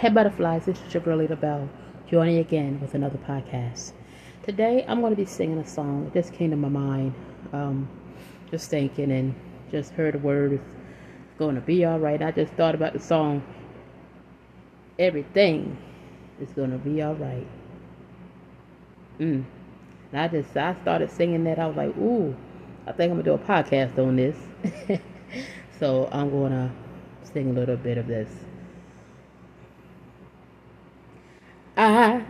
Hey Butterflies, this is your girl Lita Bell, joining again with another podcast. Today I'm going to be singing a song that just came to my mind, um, just thinking and just heard the word it's going to be alright. I just thought about the song, Everything is going to be alright. Mm. And I just, I started singing that, I was like, ooh, I think I'm going to do a podcast on this. so I'm going to sing a little bit of this. I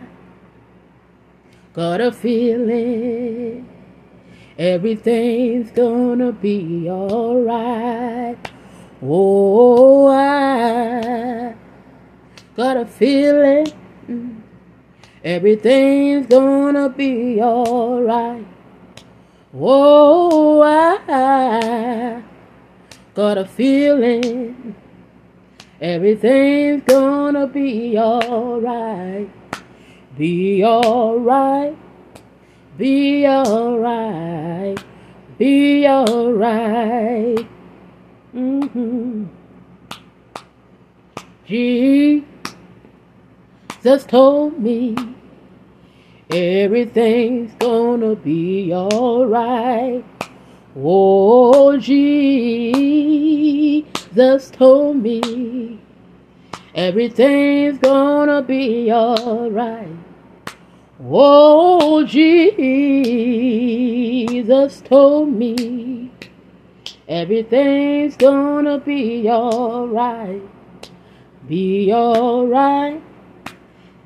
got a feeling everything's gonna be alright. Oh, I got a feeling everything's gonna be alright. Oh, I got a feeling everything's gonna be alright. Be alright, be alright, be alright. Mm-hmm. Jesus told me everything's gonna be alright. Oh, Jesus told me Everything's gonna be alright. Oh, Jesus told me everything's gonna be alright. Be alright.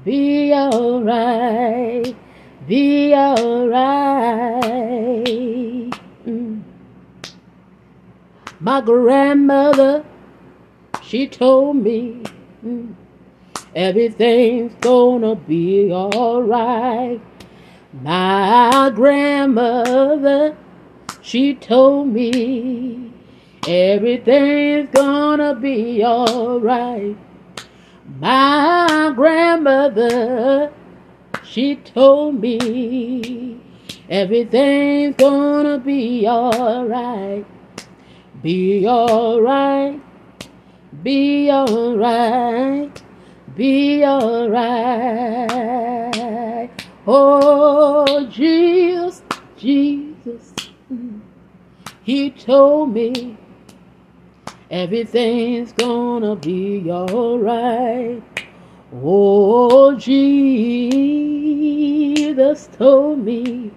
Be alright. Be alright. Mm. My grandmother, she told me Everything's gonna be alright. My grandmother, she told me everything's gonna be alright. My grandmother, she told me everything's gonna be alright. Be alright. Be alright, be alright. Oh, Jesus, Jesus, He told me everything's gonna be alright. Oh, Jesus told me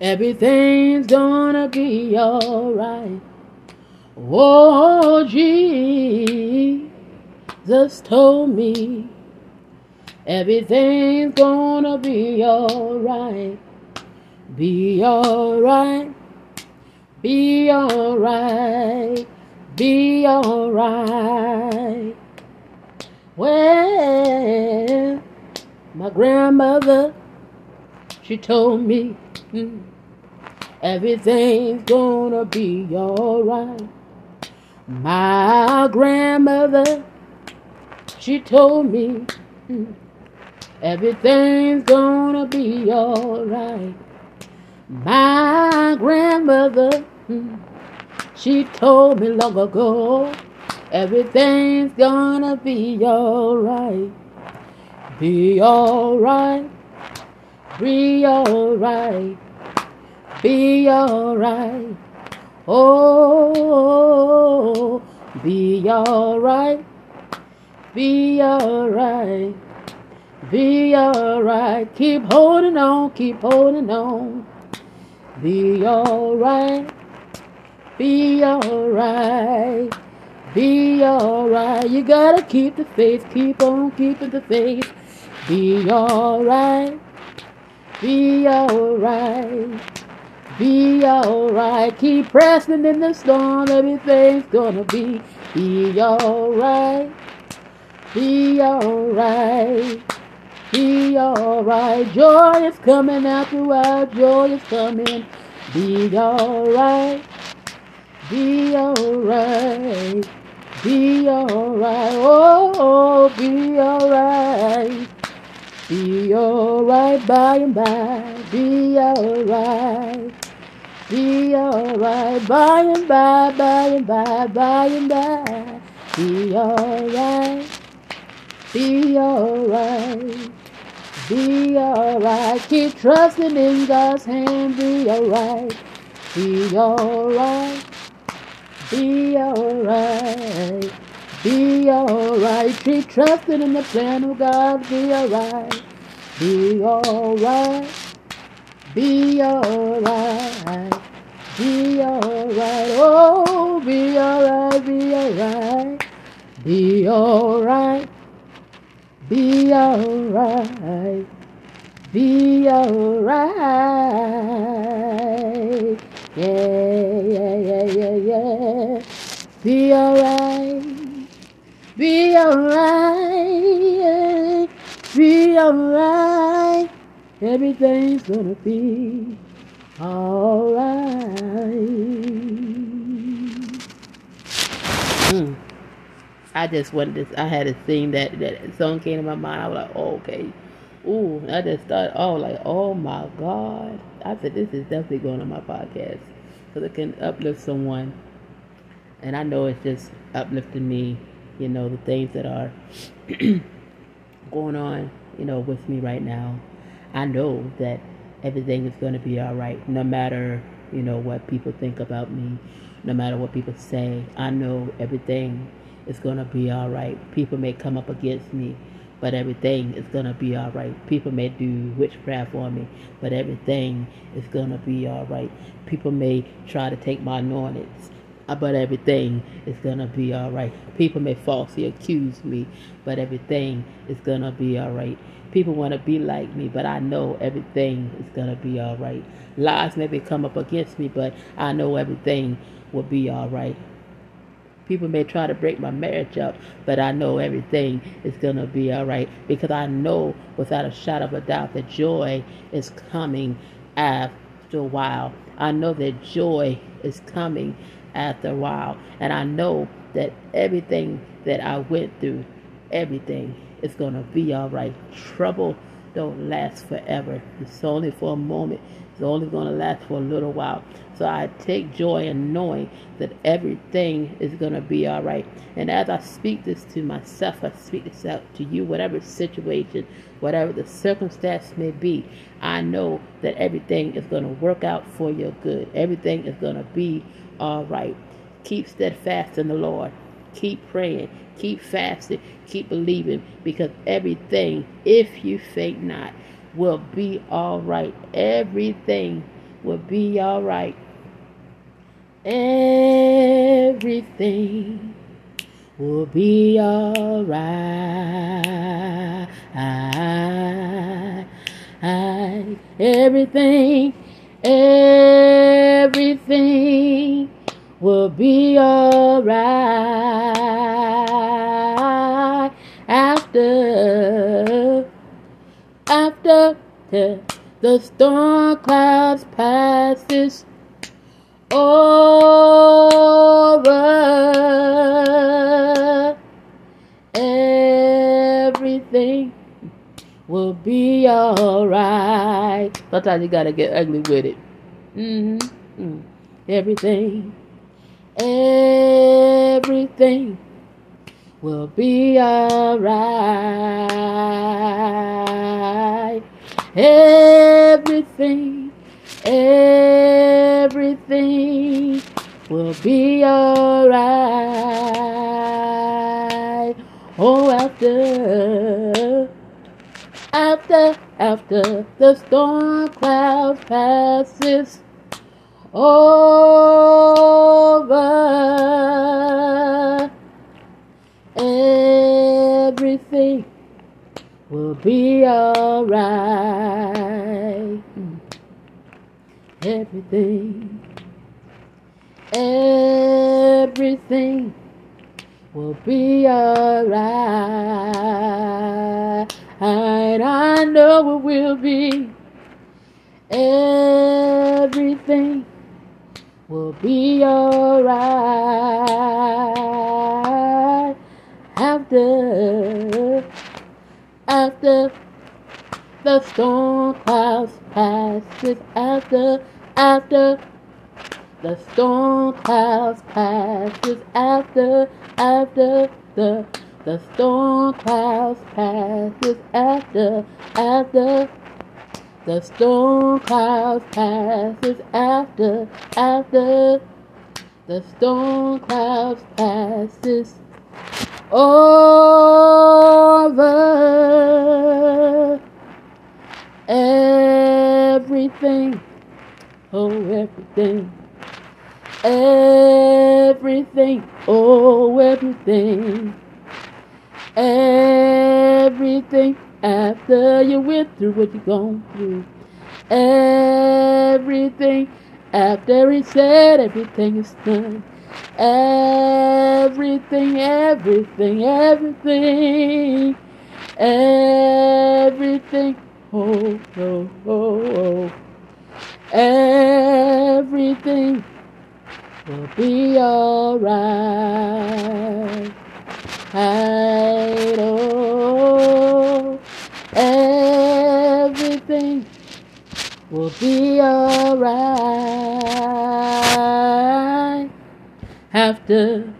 everything's gonna be alright. Oh, Jesus told me everything's gonna be alright. Be alright. Be alright. Be alright. Well, my grandmother, she told me mm, everything's gonna be alright. My grandmother, she told me everything's gonna be alright. My grandmother, she told me long ago everything's gonna be alright. Be alright, be alright, be alright. Oh, be alright, be alright, be alright. Keep holding on, keep holding on. Be alright, be alright, be alright. You gotta keep the faith, keep on keeping the faith. Be alright, be alright. Be alright, keep pressing in the storm, everything's gonna be. Be alright, be alright, be alright. Joy is coming after while, joy is coming. Be alright, be alright, be alright. Oh, oh, be alright. Be alright by and by, be alright. Be alright by and by, by and by, by and by. Be alright. Be alright. Be alright. Keep trusting in God's hand. Be alright. Be alright. Be alright. Be alright. Keep trusting in the plan of God. Be alright. Be alright. Be alright. Be alright. Oh, be alright. Be alright. Be alright. Be alright. Be alright. Yeah, yeah, yeah, yeah, yeah. Be alright. Be alright. Be alright. Everything's gonna be alright. Mm. I just wanted to, I had a scene that, that song came to my mind. I was like, oh, okay. Ooh, I just thought, oh, like, oh my God. I said, this is definitely going on my podcast because it can uplift someone. And I know it's just uplifting me, you know, the things that are going on, you know, with me right now. I know that everything is going to be all right, no matter, you know, what people think about me, no matter what people say. I know everything is going to be all right. People may come up against me, but everything is going to be all right. People may do witchcraft on me, but everything is going to be all right. People may try to take my anointings, uh, but everything is going to be all right. People may falsely accuse me, but everything is going to be all right. People want to be like me, but I know everything is going to be all right. Lies may come up against me, but I know everything will be all right. People may try to break my marriage up, but I know everything is going to be all right because I know without a shadow of a doubt that joy is coming after a while. I know that joy is coming after a while. And I know that everything that I went through, everything is going to be all right. Trouble don't last forever. It's only for a moment. It's only going to last for a little while. So I take joy in knowing that everything is going to be all right. And as I speak this to myself, I speak this out to you, whatever situation, whatever the circumstance may be, I know that everything is going to work out for your good. Everything is going to be all right. Keep steadfast in the Lord. Keep praying. Keep fasting. Keep believing because everything, if you faint not, will be all right. Everything will be all right. Everything will be all right. Everything, everything will be all right after the, the storm clouds passes over everything will be alright. Sometimes you gotta get ugly with it. Mm-hmm. Mm. Everything, everything will be alright. Everything, everything will be alright. Oh, after, after, after the storm cloud passes over, will be alright. Hmm. Everything, everything will be alright. I know it will be. Everything will be alright after after the storm clouds passes after after the storm clouds passes after after the the storm clouds passes after, after. The storm clouds passes after, after. The storm clouds passes over everything. Oh, everything. Everything. Oh, everything. Everything after you went through what you gone through. Everything after he said everything is done. Everything, everything, everything, everything. Oh, oh, oh, oh. Everything will be alright. I know oh. everything will be alright. After,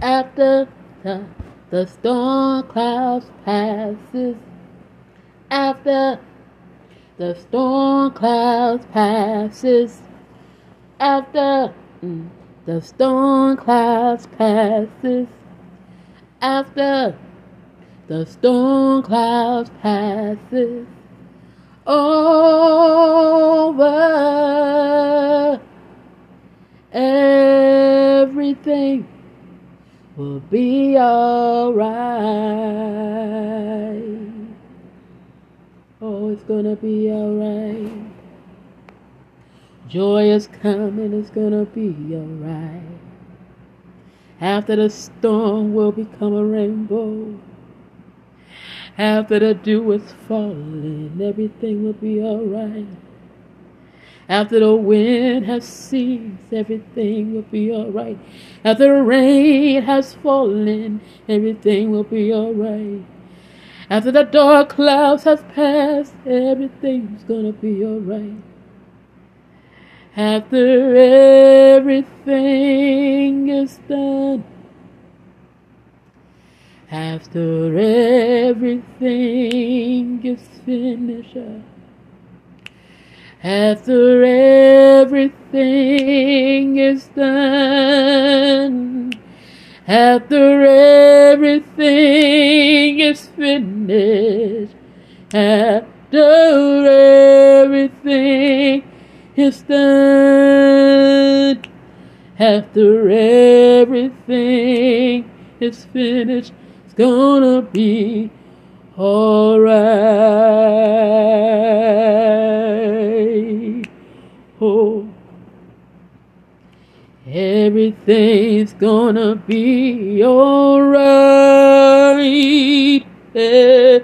after the, the storm clouds passes, after the storm clouds passes, after mm, the storm clouds passes, after the storm clouds passes over everything will be alright. Oh, it's gonna be alright. Joy is coming, it's gonna be alright. After the storm will become a rainbow. After the dew is falling, everything will be alright. After the wind has ceased, everything will be alright. After the rain has fallen, everything will be alright. After the dark clouds has passed, everything's gonna be alright. After everything is done, after everything is finished, after everything is done, after everything is finished, after everything is done, after everything is finished, it's gonna be alright. Oh, everything's gonna be alright. Yeah.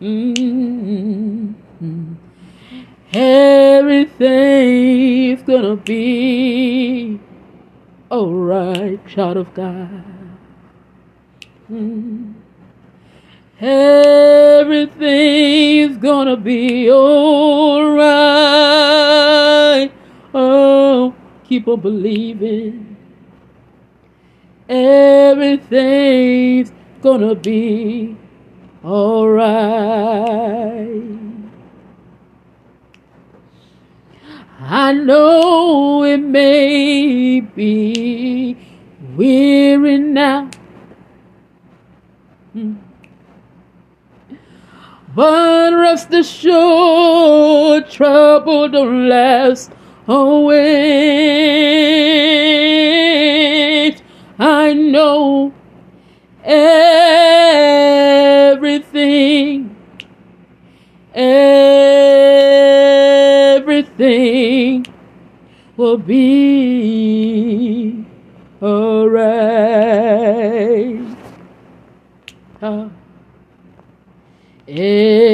Mm-hmm. Everything's gonna be alright, child of God. Mm. Everything's gonna be alright. Oh, keep on believing. Everything's gonna be alright. I know it may be weary now. Mm. But rest assured, trouble don't last always. I know everything, everything will be alright. Uh, everything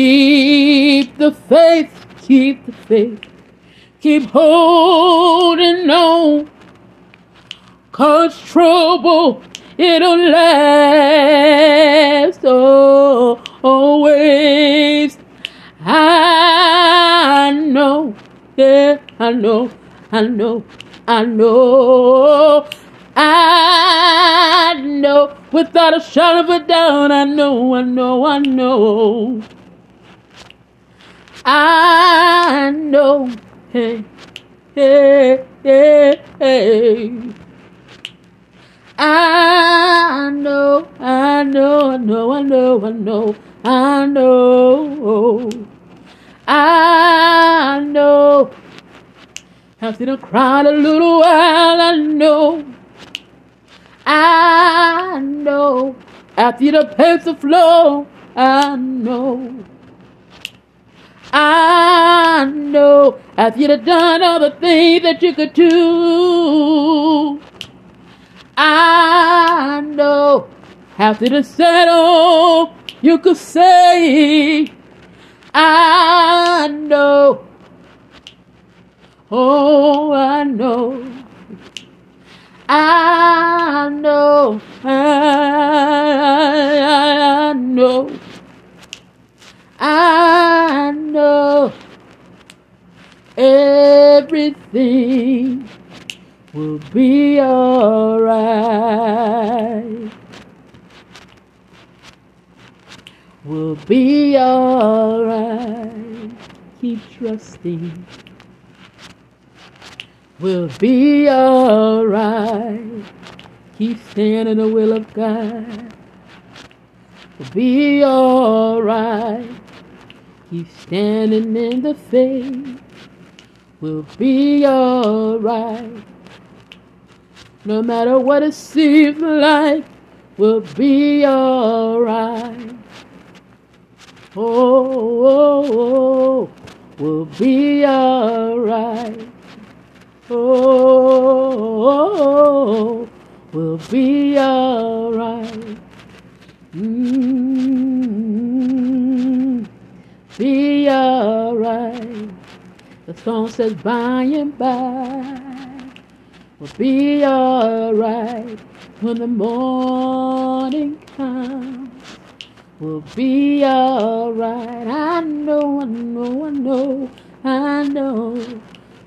Keep the faith, keep the faith, keep holding on. Cause trouble, it'll last oh, always. I know, yeah, I know, I know, I know, I know, without a shadow of a doubt, I know, I know, I know. I know, hey, hey, hey, hey. I know, I know, I know, I know, I know, I know, I know. Seen her cry a little while, I know, I know. After the pace of flow, I know. I know after you'd done all the things that you could do. I know after the settle, you could say, I know. Oh, I know. I know. I, I know. I know everything will be alright. Will be alright. Keep trusting. Will be alright. Keep standing the will of God. Will be alright. Keep standing in the faith. We'll be alright. No matter what it seems like, we'll be alright. Oh, oh, oh, we'll be alright. Oh, oh, oh, we'll be alright. Mm, be alright. The song says, by and by, we'll be alright. When the morning comes, we'll be alright. I know, I know, I know, I know.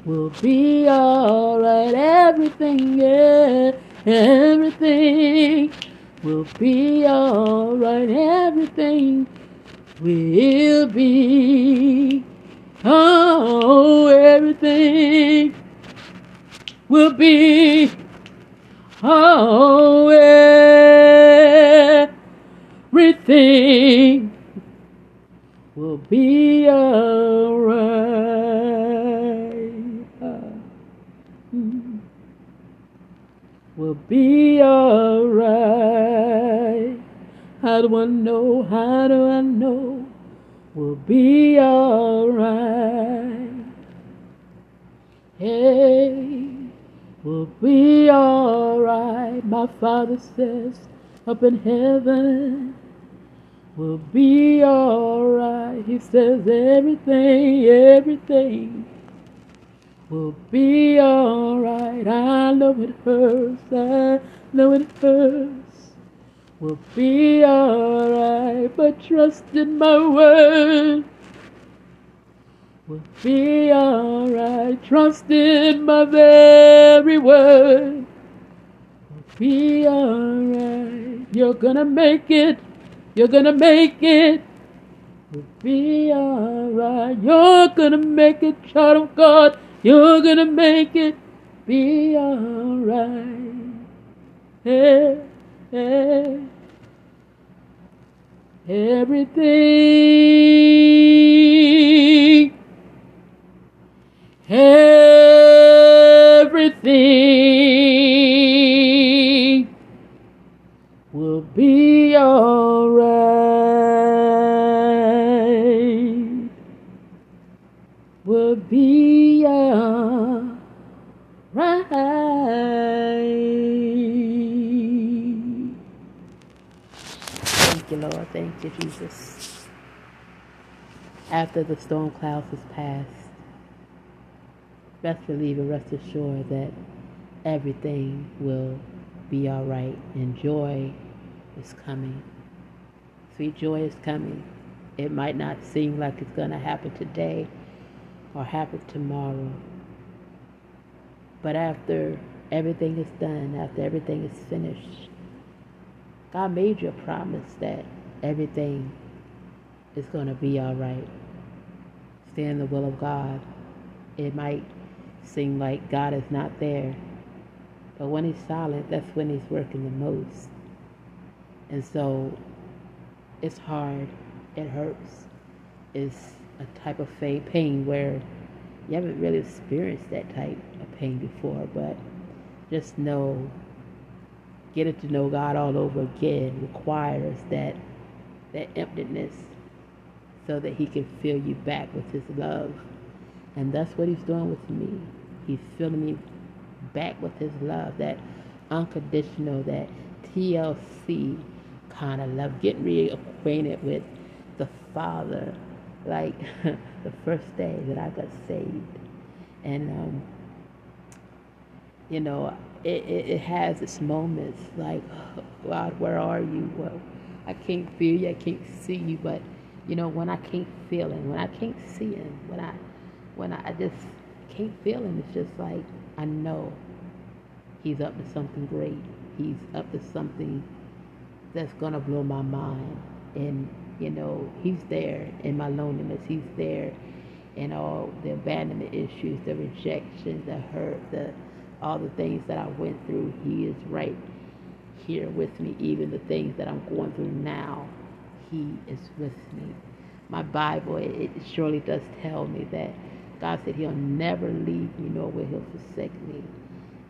We'll be alright. Everything, yeah, everything will be alright. Everything will be. Oh, everything will be. Oh, everything will be alright. Mm. Will be alright. How do I know? How do I know? Will be alright. Hey, we'll be alright. My Father says, up in heaven, we'll be alright. He says, everything, everything will be alright. I know it hurts, I know it hurts. We'll be alright, but trust in my word. We'll be alright, trust in my very word. We'll be alright, you're gonna make it, you're gonna make it. We'll be alright, you're gonna make it, child of God, you're gonna make it. Be alright. Hey, Everything, everything will be alright. You, Jesus. After the storm clouds has passed, best believe and rest assured that everything will be all right and joy is coming. Sweet joy is coming. It might not seem like it's going to happen today or happen tomorrow. But after everything is done, after everything is finished, God made you a promise that everything is going to be all right. Stay in the will of God. It might seem like God is not there, but when He's silent, that's when He's working the most. And so it's hard, it hurts. It's a type of pain where you haven't really experienced that type of pain before, but just know getting to know God all over again requires that that emptiness so that he can fill you back with his love. And that's what he's doing with me. He's filling me back with his love, that unconditional, that TLC kind of love, getting reacquainted with the Father like the first day that I got saved. And, um, you know, it, it, it, has its moments like, oh, God, where are you? Well, I can't feel you, I can't see you, but, you know, when I can't feel him, when I can't see him, when I, when I just can't feel him, it's just like, I know he's up to something great. He's up to something that's to blow my mind. And you know, He's there in my loneliness. He's there in all the abandonment issues, the rejection, the hurt, the all the things that I went through. He is right here with me. Even the things that I'm going through now, He is with me. My Bible, it, surely does tell me that God said He'll never leave me, nor will He'll forsake me.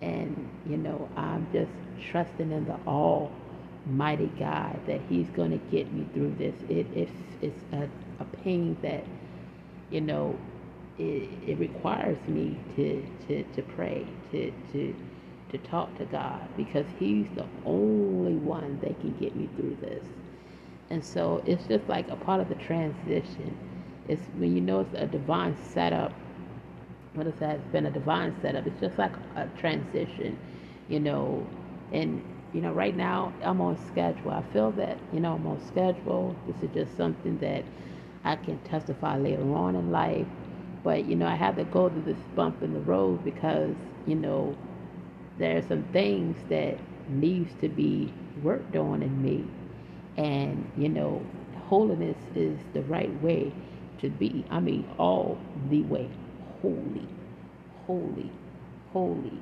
And, you know, I'm just trusting in the all mighty God that He's going to get me through this. It, it's it's a, a pain that, you know, it, it requires me to, to, to pray, to, to, to talk to God because He's the only one that can get me through this. And so it's just like a part of the transition. It's when you know it's a divine setup, What what is that? It's been a divine setup. It's just like a transition, you know, and you know, right now I'm on schedule. I feel that, you know, I'm on schedule. This is just something that I can testify later on in life. But, you know, I had to go through this bump in the road because, you know, there are some things that needs to be worked on in me. And, you know, holiness is the right way to be. I mean, all the way. Holy, holy, holy,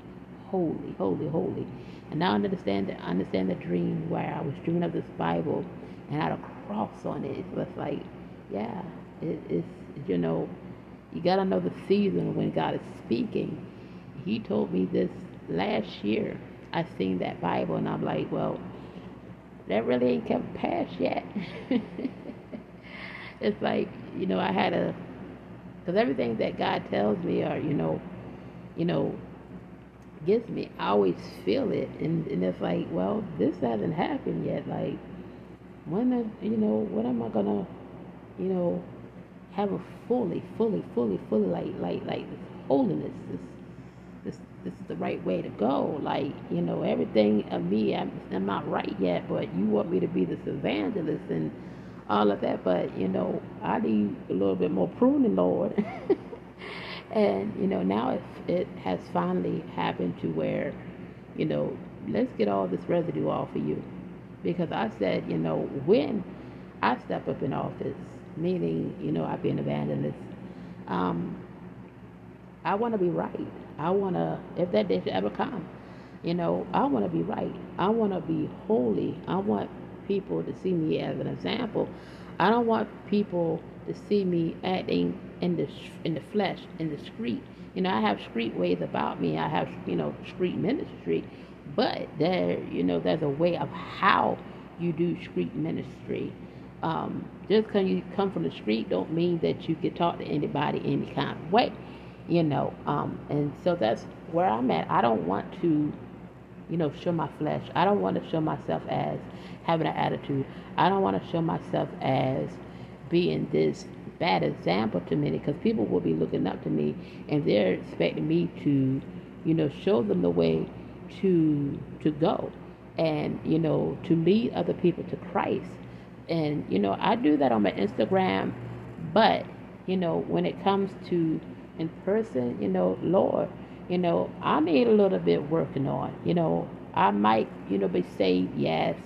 holy, holy, holy. And now I understand the, I understand the dream where I was dreaming of this Bible and had a cross on it. It was like, yeah, it, it's, you know, you got to know the season when God is speaking. He told me this last year. I seen that Bible and I'm like, well, that really ain't come past yet. it's like, you know, I had a, because everything that God tells me are, you know, you know, gets me. I always feel it, and, and it's like, well, this hasn't happened yet. Like, when, I, you know, when am I gonna, you know, have a fully, fully, fully, fully, like, like, like holiness, this, this, is the right way to go. Like, you know, everything of me, I'm, I'm not right yet, but you want me to be this evangelist and all of that. But you know, I need a little bit more pruning, Lord. And, you know, now it, it has finally happened to where, you know, let's get all this residue off of you. Because I said, you know, when I step up in office, meaning, you know, I've been evangelist, um, I want to be right. I want to, if that day should ever come, you know, I want to be right. I want to be holy. I want people to see me as an example. I don't want people to see me acting in the in the flesh, in the street. You know, I have street ways about me. I have you know street ministry, but there you know there's a way of how you do street ministry. Um, just because you come from the street don't mean that you can talk to anybody any kind of way. You know. Um, and so that's where I'm at. I don't want to, you know, show my flesh. I don't want to show myself as having an attitude. I don't want to show myself as being this bad example to many because people will be looking up to me and they're expecting me to, you know, show them the way to to go and you know to lead other people to Christ. And you know, I do that on my Instagram, but you know, when it comes to in person, you know, Lord, you know, I need a little bit working on. You know, I might, you know, be saved, yes,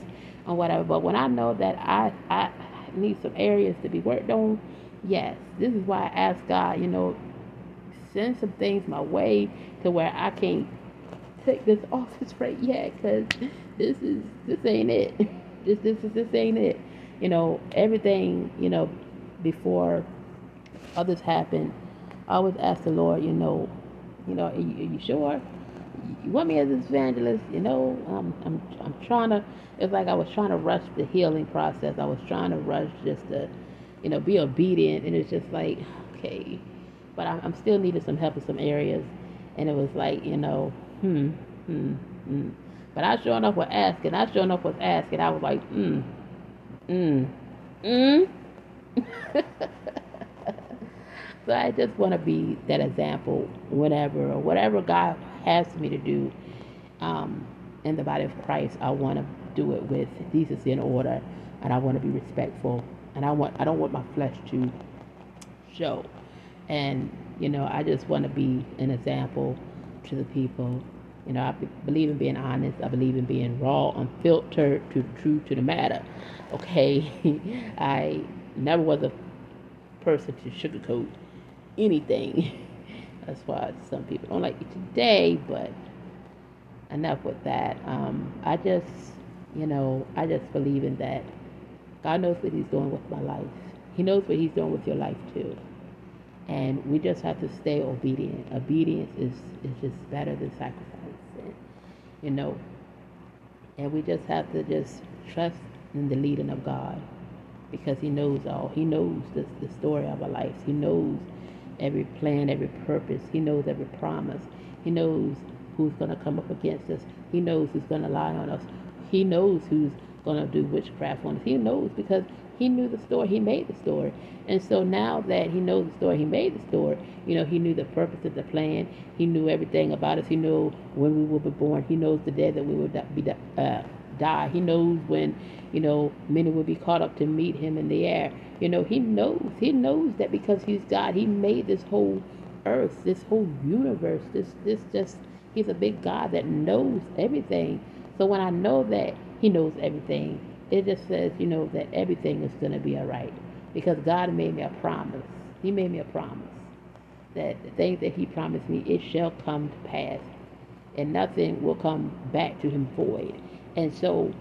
or whatever. But when I know that I I need some areas to be worked on, yes, this is why I ask God, you know, send some things my way to where I can't take this office right yet, because this is this ain't it. This this is this ain't it. You know, everything, you know, before others happen, I always ask the Lord, you know, you know, are you, are you sure? You want me as an evangelist? You know, um, I'm I'm trying to. It's like I was trying to rush the healing process. I was trying to rush just to, you know, be obedient, and it's just like, okay, but I'm, I'm still needing some help in some areas, and it was like, you know, hmm, hmm, hmm. But I sure enough was asking. I sure enough was asking. I was like, hmm, hmm, hmm. So I just want to be that example whenever or whatever God has me to do um, in the body of Christ. I want to do it with decency and order, and I want to be respectful, and I want I don't want my flesh to show, and you know I just want to be an example to the people. You know, I believe in being honest. I believe in being raw, unfiltered, to truth, to the matter. Okay, I never was a person to sugarcoat anything. That's why some people don't like it today, but enough with that. Um, I just, you know, I just believe in that. God knows what He's doing with my life. He knows what He's doing with your life too. And we just have to stay obedient. Obedience is, is just better than sacrifice. And, you know, and we just have to just trust in the leading of God because He knows all. He knows the, the story of our lives. He knows every plan, every purpose. He knows every promise. He knows who's going to come up against us. He knows who's going to lie on us. He knows who's going to do witchcraft on us. He knows because he knew the story. He made the story. And so now that he knows the story, he made the story. You know, he knew the purpose of the plan. He knew everything about us. He knew when we will be born. He knows the day that we will be uh, die. He knows when, you know, many will be caught up to meet him in the air. You know, he knows. He knows that because he's God, he made this whole earth, this whole universe. This this just he's a big God that knows everything. So when I know that he knows everything, it just says, you know, that everything is gonna be all right. Because God made me a promise. He made me a promise that the things that he promised me, it shall come to pass. And nothing will come back to him void. And so,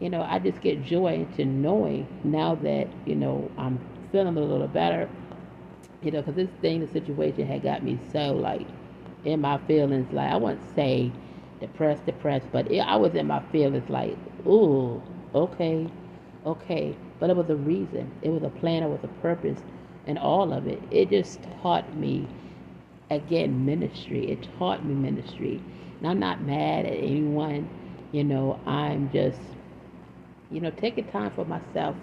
you know, I just get joy into knowing now that, you know, I'm feeling a little better, you know, because this thing, the situation had got me so, like, in my feelings, like, I wouldn't say depressed, depressed, but it, I was in my feelings, like, ooh, okay, okay. But it was a reason, it was a plan, it was a purpose, and all of it. It just taught me, again, ministry. It taught me ministry. And I'm not mad at anyone you know, I'm just, you know, taking time for myself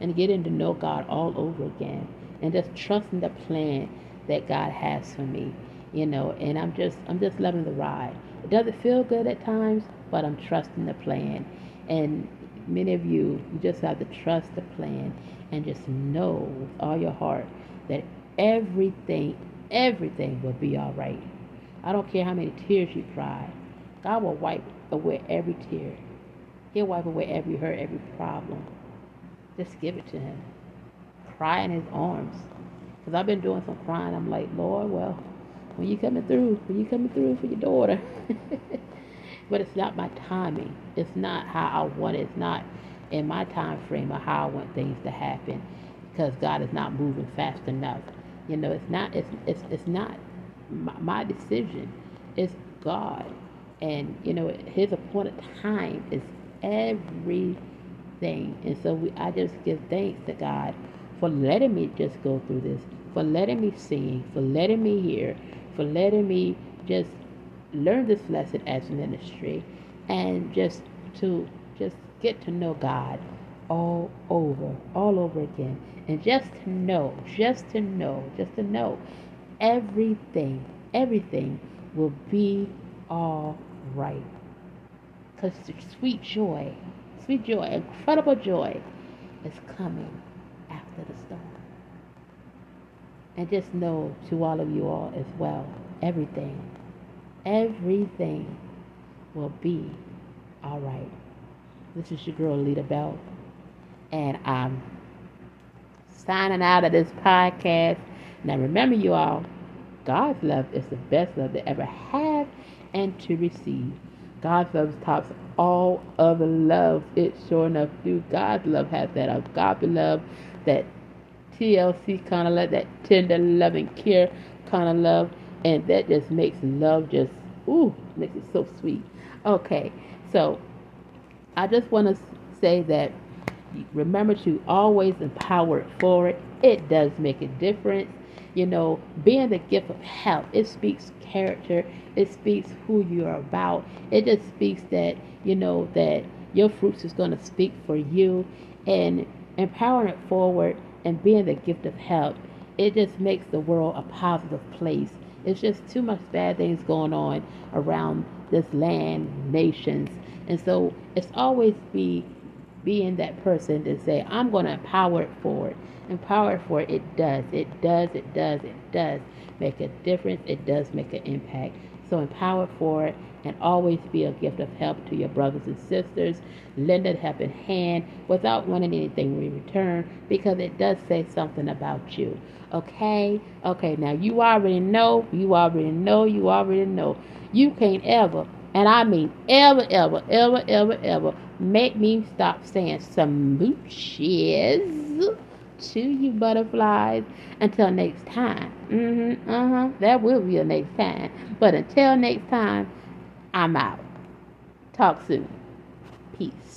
and getting to know God all over again and just trusting the plan that God has for me, you know, and I'm just, I'm just loving the ride. It doesn't feel good at times, but I'm trusting the plan. And many of you, you just have to trust the plan and just know with all your heart that everything, everything will be all right. I don't care how many tears you cry. God will wipe away every tear. He'll wipe away every hurt, every problem. Just give it to him. Cry in his arms. Because I've been doing some crying. I'm like, Lord, well, when you coming through, when you coming through for your daughter. but it's not my timing. It's not how I want it. It's not in my time frame of how I want things to happen. Because God is not moving fast enough. You know, it's not it's it's, it's not my, my decision. It's God. And, you know, his appointed time is everything. And so we, I just give thanks to God for letting me just go through this, for letting me sing, for letting me hear, for letting me just learn this lesson as ministry and just to just get to know God all over, all over again. And just to know, just to know, just to know everything, everything will be all right. Because sweet joy, sweet joy, incredible joy is coming after the storm. And just know to all of you all as well, everything, everything will be all right. This is your girl, Lita Bell. And I'm signing out of this podcast. Now, remember, you all, God's love is the best love to ever have and to receive. God's love tops all other love. It sure enough do. God's love has that agape love, that TLC kind of love, that tender, loving care kind of love, and that just makes love just ooh, makes it so sweet. Okay, so I just want to say that remember to always empower it forward. It does make a difference. You know, being the gift of help, it speaks character. It speaks who you are about. It just speaks that, you know, that your fruits is going to speak for you. And empowering it forward and being the gift of help, it just makes the world a positive place. It's just too much bad things going on around this land, nations. And so it's always be being that person to say, I'm going to empower it forward. Empower it forward. It does. It does. It does. It does make a difference. It does make an impact. So empower for it forward and always be a gift of help to your brothers and sisters. Lend a helping hand without wanting anything in return because it does say something about you. Okay? Okay, now you already know, you already know, you already know. You can't ever, and I mean ever, ever, ever, ever, ever make me stop saying smooches to you butterflies. Until next time. Mm-hmm, uh-huh. That will be a next time. But until next time, I'm out. Talk soon. Peace.